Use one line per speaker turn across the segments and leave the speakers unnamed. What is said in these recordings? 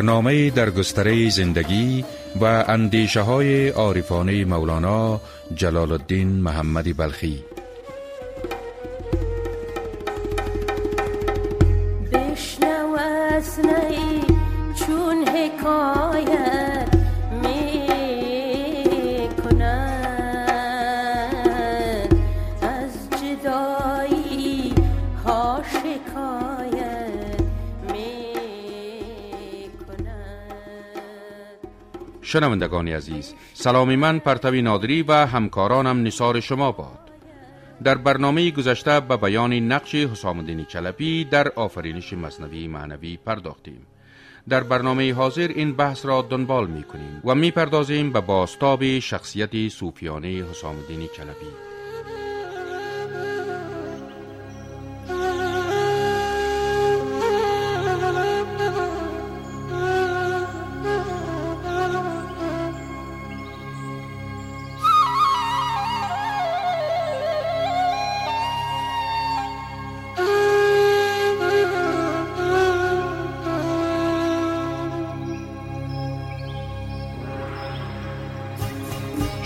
برنامه در گستره زندگی و اندیشه های عارفانه مولانا جلال الدین محمدی بلخی.
بشنو چون حکایت
شنوندگان عزیز سلامی من پرتوی نادری و همکارانم نصار شما باد. در برنامه گذشته به بیان نقش حسام چلپی در آفرینش مصنوی معنوی پرداختیم. در برنامه حاضر این بحث را دنبال می کنیم و می پردازیم به باستاب شخصیت صوفیانه حسام الدین چلپی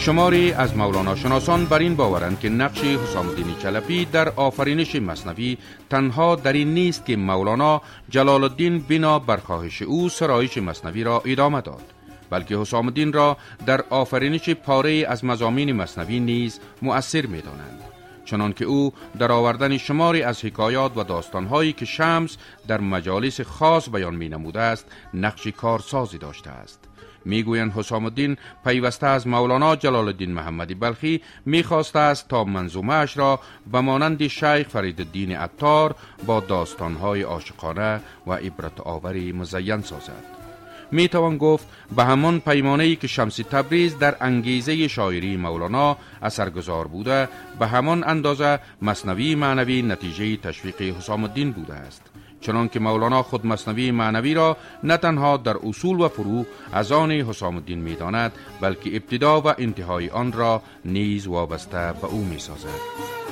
شماری از مولانا شناسان بر این باورند که نقش حسام الدین چلپی در آفرینش مصنوی تنها در این نیست که مولانا جلال الدین بنا بر خواهش او سرایش مصنوی را ادامه داد بلکه حسام الدین را در آفرینش پاره از مزامین مصنوی نیز مؤثر می دانند. چنان که او در آوردن شماری از حکایات و داستانهایی که شمس در مجالس خاص بیان می نموده است نقش کارسازی داشته است می‌گویند حسام الدین پیوسته از مولانا جلال الدین محمدی بلخی می‌خواسته است تا منظومه را به مانند شیخ فرید الدین عطار با داستانهای عاشقانه و عبرت آوری مزین سازد. می توان گفت به همان پیمانه که شمسی تبریز در انگیزه شاعری مولانا اثرگذار بوده به همان اندازه مصنوی معنوی نتیجه تشویق حسام الدین بوده است. چنان که مولانا خود مصنوی معنوی را نه تنها در اصول و فروع از آن حسام الدین می داند بلکه ابتدا و انتهای آن را نیز وابسته به او می سازد.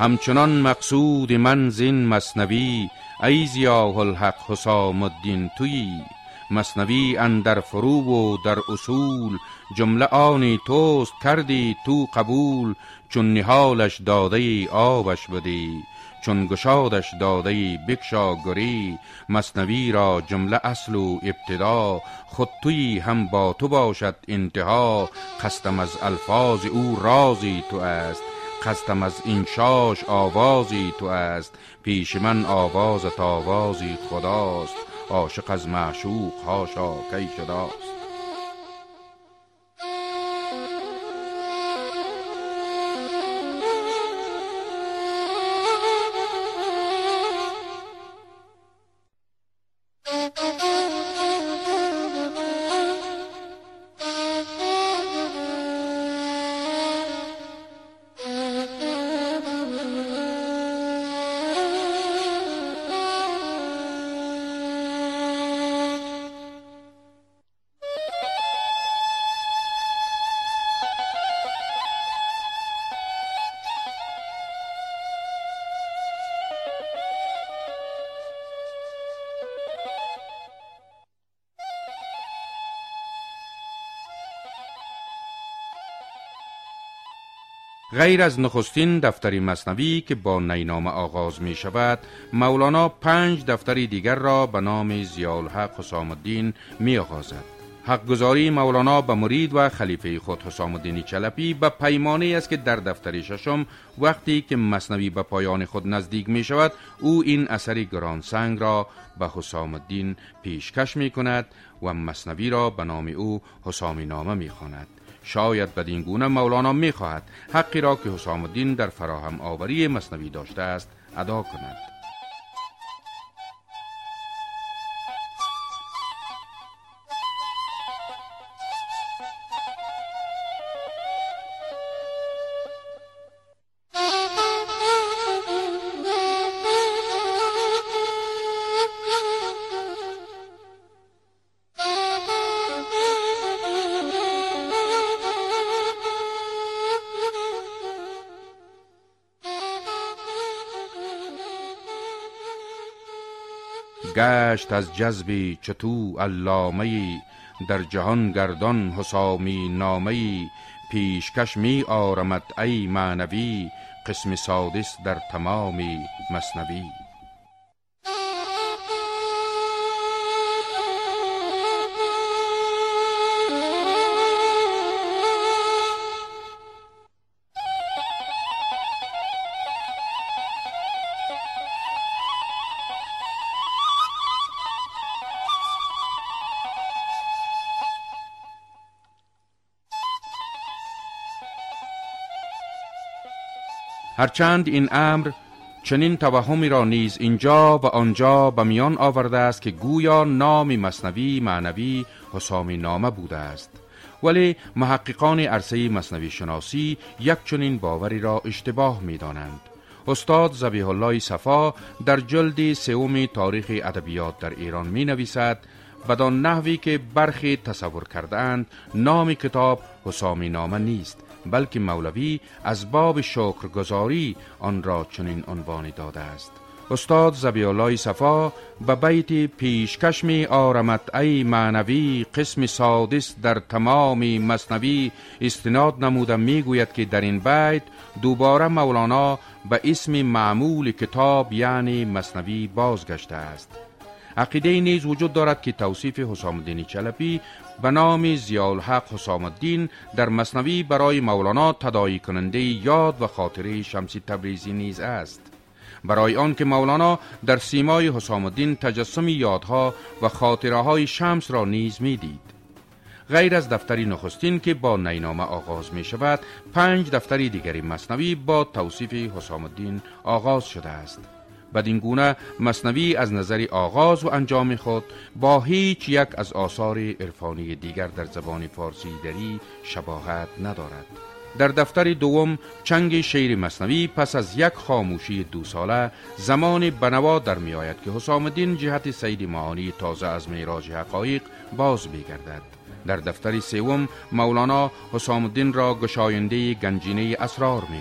همچنان مقصود من زین مصنوی ای زیاه الحق حسام الدین تویی مصنوی اندر فرو و در اصول جمله آنی توست کردی تو قبول چون نهالش داده آبش بدی. چون گشادش داده بکشا گری مصنوی را جمله اصل و ابتدا. خود توی هم با تو باشد انتها قستم از الفاظ او رازی تو است. خستم از این شاش آوازی تو است. پیش من آوازت آوازی خداست. عاشق از معشوق هاشا کی شداست. غیر از نخستین دفتری مصنوی که با نینامه آغاز می شود مولانا پنج دفتری دیگر را به نام زیال حق حسام الدین می آغازد. حق گذاری مولانا به مرید و خلیفه خود حسام الدین چلپی به پیمانه است که در دفتر ششم وقتی که مصنوی به پایان خود نزدیک می شود او این اثری گرانسنگ را به حسام الدین پیشکش می کند و مصنوی را به نام او حسامی نامه می خواند. شاید بدین گونه مولانا می خواهد حقی را که حسام الدین در فراهم آوری مصنوی داشته است ادا کند. گشت از جذبی چتو علامه در جهان گردان حسامی نامه پیشکش می آرمد ای معنوی قسم سادس در تمامی مصنوی. هرچند این امر چنین توهمی را نیز اینجا و آنجا به میان آورده است که گویا نام مصنوی معنوی حسامی نامه بوده است ولی محققان عرصه مصنوی شناسی یک چنین باوری را اشتباه می دانند. استاد زبیح الله صفا در جلد سوم تاریخ ادبیات در ایران می نویسد بدان نحوی که برخی تصور کردند نام کتاب حسامی نامه نیست بلکه مولوی از باب شکرگزاری آن را چنین عنوانی داده است. استاد زبیالای صفا به بیت پیشکش می آرمت ای معنوی قسم سادس در تمام مصنوی استناد نموده می گوید که در این بیت دوباره مولانا به اسم معمول کتاب یعنی مصنوی بازگشته است. عقیده نیز وجود دارد که توصیف حسام الدین چلپی به نام زیال حق حسام الدین در مصنوی برای مولانا تدایی کننده یاد و خاطره شمسی تبریزی نیز است برای آن که مولانا در سیمای حسام الدین تجسم یادها و خاطره های شمس را نیز می دید. غیر از دفتری نخستین که با نینامه آغاز می شود پنج دفتری دیگری مصنوی با توصیف حسام الدین آغاز شده است بدین گونه مصنوی از نظر آغاز و انجام خود با هیچ یک از آثار عرفانی دیگر در زبان فارسی دری شباهت ندارد. در دفتر دوم چنگ شعر مصنوی پس از یک خاموشی دو ساله زمان بنوا در می آید که حسام الدین جهت سید معانی تازه از میراج حقایق باز بگردد. در دفتر سوم مولانا حسام الدین را گشاینده گنجینه اسرار می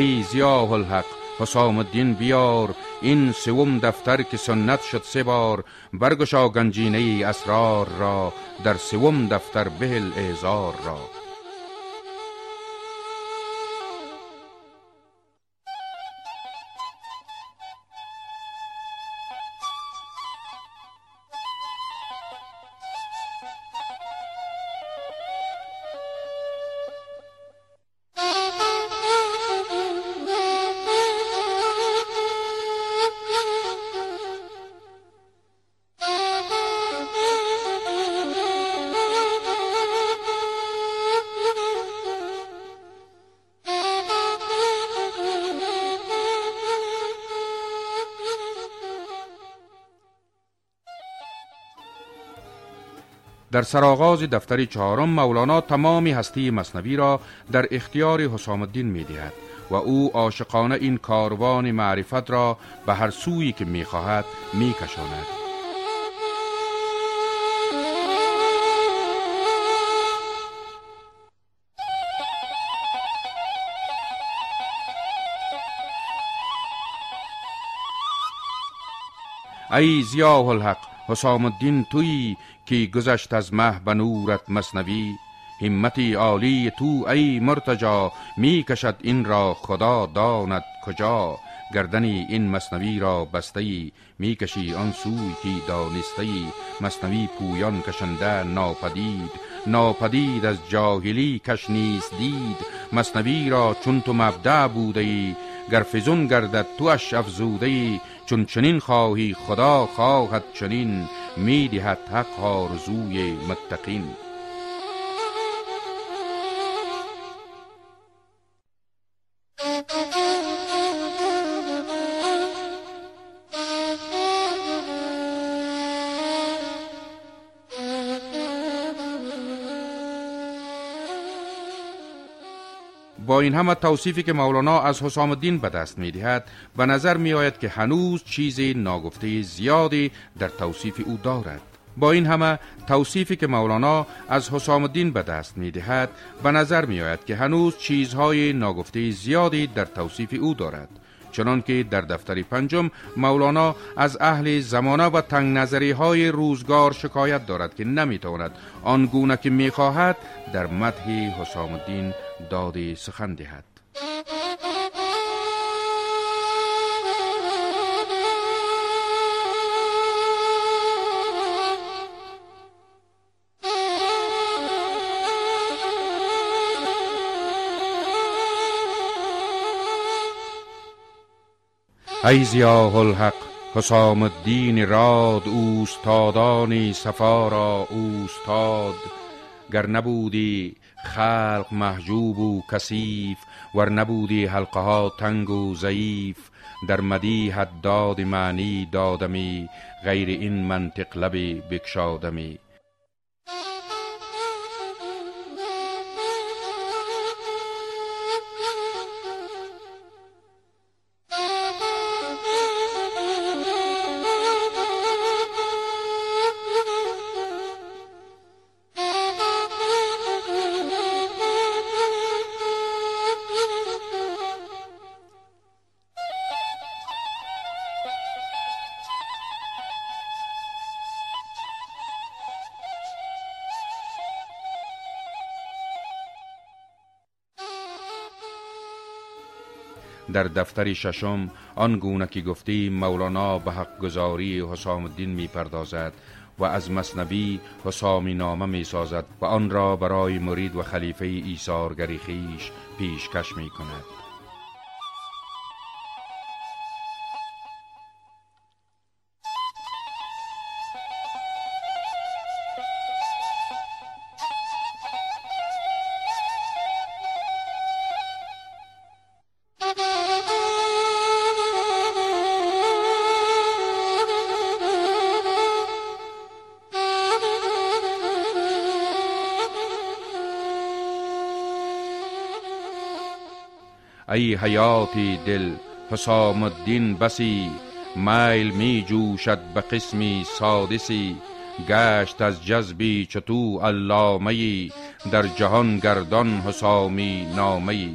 ای زیاه الحق حسام الدین بیار این سوم دفتر که سنت شد سه بار برگشا گنجینه اسرار را در سوم دفتر بهل اعزار را. در سرآغاز دفتر چهارم مولانا تمام هستی مصنوی را در اختیار حسام الدین می دهد و او عاشقانه این کاروان معرفت را به هر سویی که می خواهد می کشاند. ای زیاه الحق حسام الدین تویی که گذشت از مه به نورت مصنوی. همتی عالی تو ای مرتجا می کشد این را خدا داند کجا. گردنی این مصنوی را بسته می کشی آن سوی که دانسته مصنوی پویان کشنده ناپدید ناپدید از جاهلی کش نیست دید. مصنوی را چون تو مبدع بوده ای گر فزون گردد تو اش افزوده چون چنین خواهی خدا خواهد چنین می دهد حق آرزوی متقین. این همه توصیفی که مولانا از حسام الدین به دست می دهد به نظر می آید که هنوز چیز ناگفته زیادی در توصیف او دارد. با این همه توصیفی که مولانا از حسام الدین به دست می دهد به نظر می آید که هنوز چیزهای ناگفته زیادی در توصیف او دارد. چنانکه در دفتر پنجم مولانا از اهل زمانه و تنگ نظری های روزگار شکایت دارد که نمی‌تواند آن گونه که می‌خواهد در مدح حسام الدین داد سخن دهد. ای زیاه الحق حسام الدین راد اوستادانی صفا را اوستاد. گر نبودی خلق محجوب و کثیف ور نبودی حلقه ها تنگ و ضعیف. در مدیحت داد معنی دادمی غیر این منطق لبی بکشادمی. در دفتر ششم آن گونه که گفتی مولانا به حق گذاری حسام الدین می پردازد و از مصنوی حسامی نامه می سازد و آن را برای مرید و خلیفه ایثارگری خیش پیشکش می کند ای حیاتی دل حسام الدین بسی میل می جوشد به قسمی سادسی گشت از جذبی چتو علامه در جهان گردان حسامی نامه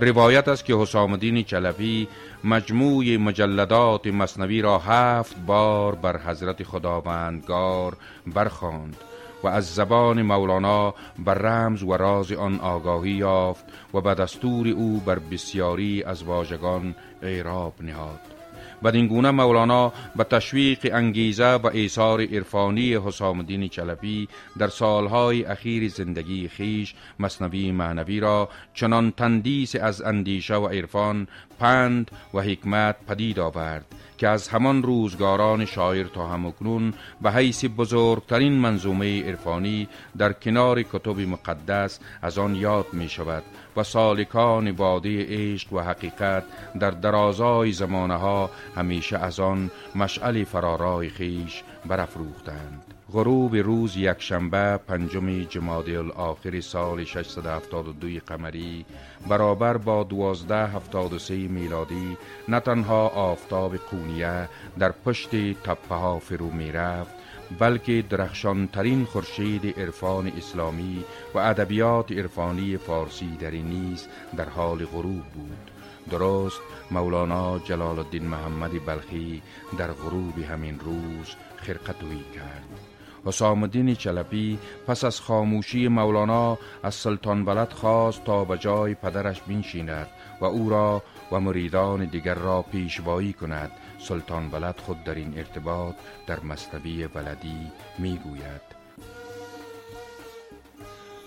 روایت است که حسام الدین چلفی مجموع مجلدات مصنوی را هفت بار بر حضرت خداوندگار برخواند و از زبان مولانا بر رمز و راز آن آگاهی یافت و به دستور او بر بسیاری از واژگان اعراب نهاد. بدین گونه مولانا به تشویق انگیزه و ایثار عرفانی حسام الدین چلبی در سالهای اخیر زندگی خیش مصنوی معنوی را چنان تندیس از اندیشه و عرفان پند و حکمت پدید آورد که از همان روزگاران شاعر تا همکنون به حیث بزرگترین منظومه عرفانی در کنار کتب مقدس از آن یاد می شود و سالکان باده عشق و حقیقت در درازای زمانه ها همیشه از آن مشعل فرارای خیش برافروختند. غروب روز یکشنبه پنجم جمادی الاخر سال 672 قمری برابر با 1273 میلادی نه تنها آفتاب قونیه در پشت تپه ها فرو می رفت بلکه درخشانترین خورشید عرفان اسلامی و ادبیات عرفانی فارسی در نیز در حال غروب بود. درست مولانا جلال الدین محمد بلخی در غروب همین روز خرقتوی کرد. حسام الدین چلپی پس از خاموشی مولانا از سلطان ولد خواست تا به جای پدرش بنشیند و او را و مریدان دیگر را پیشوایی کند. سلطان ولد خود در این ارتباط در مصنبی ولدی می‌گوید.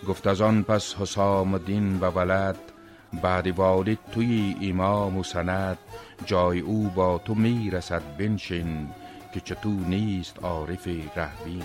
گفت از آن پس حسام الدین و ولد بعد والد توی امام و سند جای او با تو می‌رسد بنشین. که چطور نیست عارف رهبین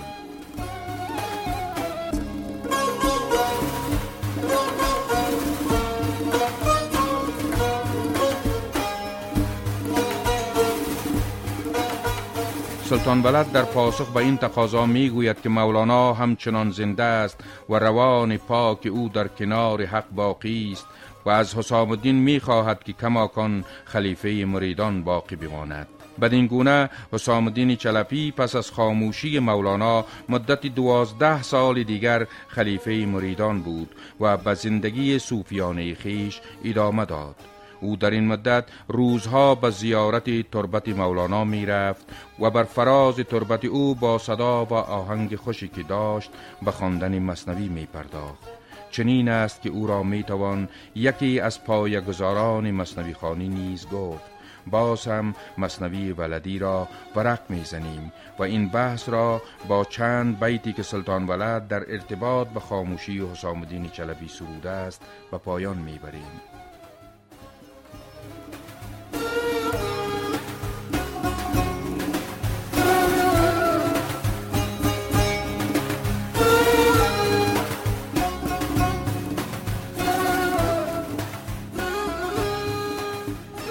سلطان ولد در پاسخ به این تقاضا می گوید که مولانا همچنان زنده است و روان پاک او در کنار حق باقی است و از حسام الدین می خواهد که کماکان خلیفه مریدان باقی بماند. بدین گونه حسام الدین چلپی پس از خاموشی مولانا مدت دوازده سال دیگر خلیفه مریدان بود و به زندگی صوفیانه خیش ادامه داد او در این مدت روزها به زیارت تربت مولانا می رفت و بر فراز تربت او با صدا و آهنگ خوشی که داشت به خواندن مصنوی می پرداخت چنین است که او را می توان یکی از پایگزاران مصنوی خانی نیز گفت باز هم مصنوی ولدی را ورق می‌زنیم و این بحث را با چند بیتی که سلطان ولد در ارتباط به خاموشی حسام الدین چلبی سروده است و پایان می‌بریم.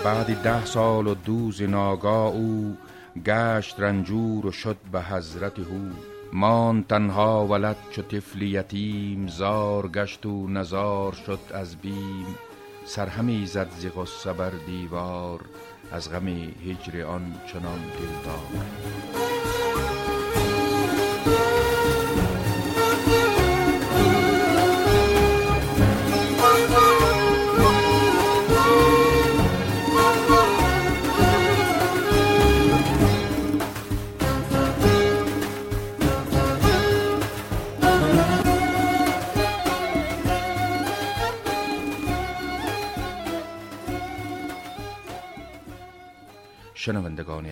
بعد ده سال و دوز ناگاه او گشت رنجور و شد به حضرت هو مان تنها ولد چو طفل یتیم زار گشت و نزار شد از بیم. سرهمی زد ز غصه بر دیوار از غم هجر آن چنان دلدار.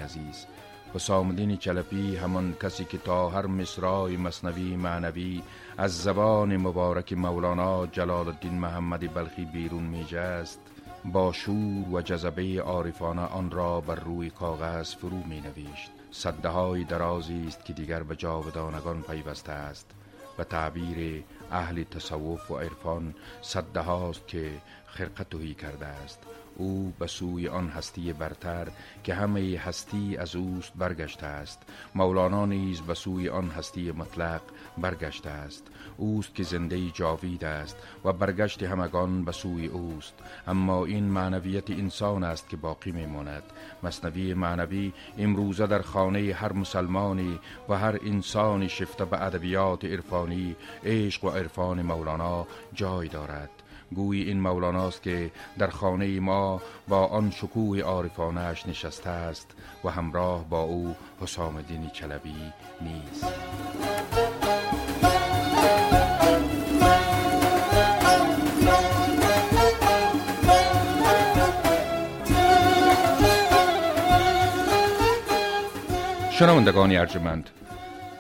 عزیز. حسام الدین چلپی همان کسی که تا هر مصرای مصنوی معنوی از زبان مبارک مولانا جلال الدین محمد بلخی بیرون می جست با شور و جذبه عارفانه آن را بر روی کاغذ فرو می نویشت صده های درازی است که دیگر به جاودانگان پیوسته است و تعبیر اهل تصوف و عرفان صده هاست که خرقتوهی کرده است. او به سوی آن هستی برتر که همه هستی از اوست برگشته است. مولانا نیز به سوی آن هستی مطلق برگشته است. اوست که زنده جاوید است و برگشت همگان به سوی اوست. اما این معنویت انسان است که باقی میماند. مصنوی معنوی امروزه در خانه هر مسلمانی و هر انسان شفته به ادبیات عرفانی عشق و عرفان مولانا جای دارد. گوی این مولاناست که در خانه ما با آن شکوه عارفانش نشسته است و همراه با او حسام الدین چلبی نیست. شنوندگان ارجمند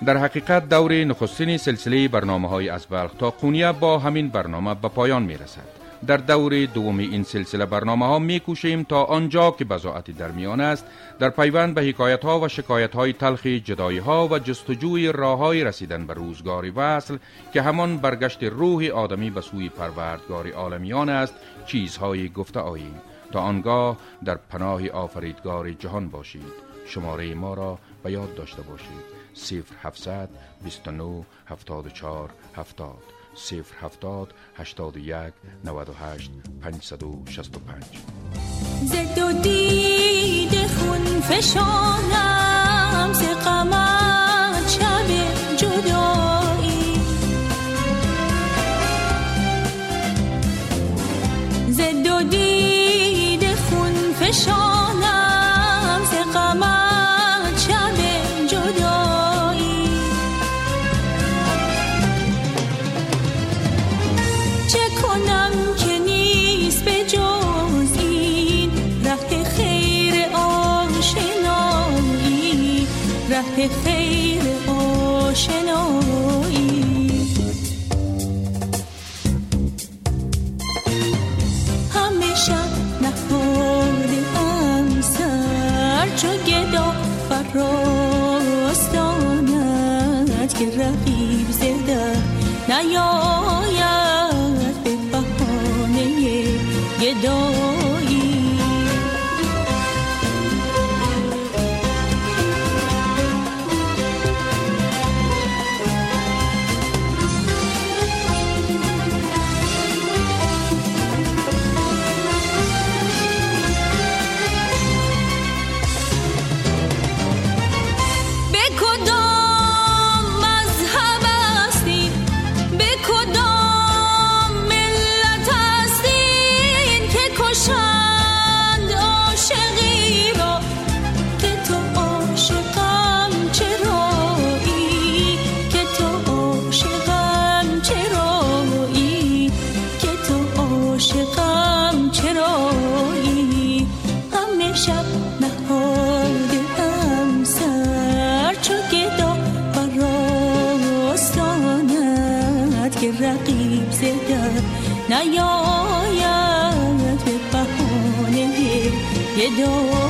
در حقیقت دور نخستین سلسله برنامه های از بلخ تا قونیه با همین برنامه به پایان می رسد. در دور دوم این سلسله برنامه ها می کوشیم تا آنجا که بزاعتی در میان است در پیوند به حکایت ها و شکایت های تلخ جدایی ها و جستجوی راه های رسیدن به روزگاری وصل که همان برگشت روح آدمی به سوی پروردگار عالمیان است چیزهای گفته آییم. تا آنگاه در پناه آفریدگار جهان باشید. شماره ما را به یاد داشته باشید. 0700 29 74 70 81 98 565
زد و دید خون فشانم ز قمت شب جدایی. زد و دید خون فشانم ز قمت Señor. You don't